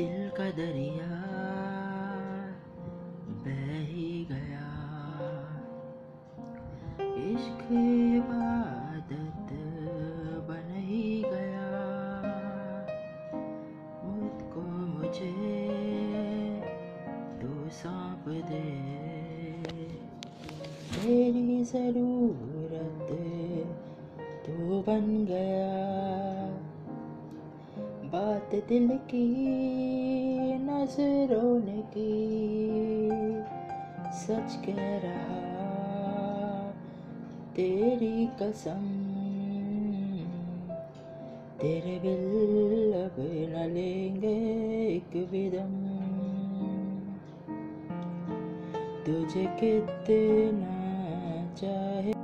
का दरिया बह ही गया। इश्क इबादत बन ही गया। मुझको मुझे तो सौंप दे। मेरी ज़रूरत तो बन गया। बात दिल की, नज़रों ने की। सच कह रहा, तेरी कसम। तेरे बिल अब न लेंगे एक विदम तुझे कितना चाहे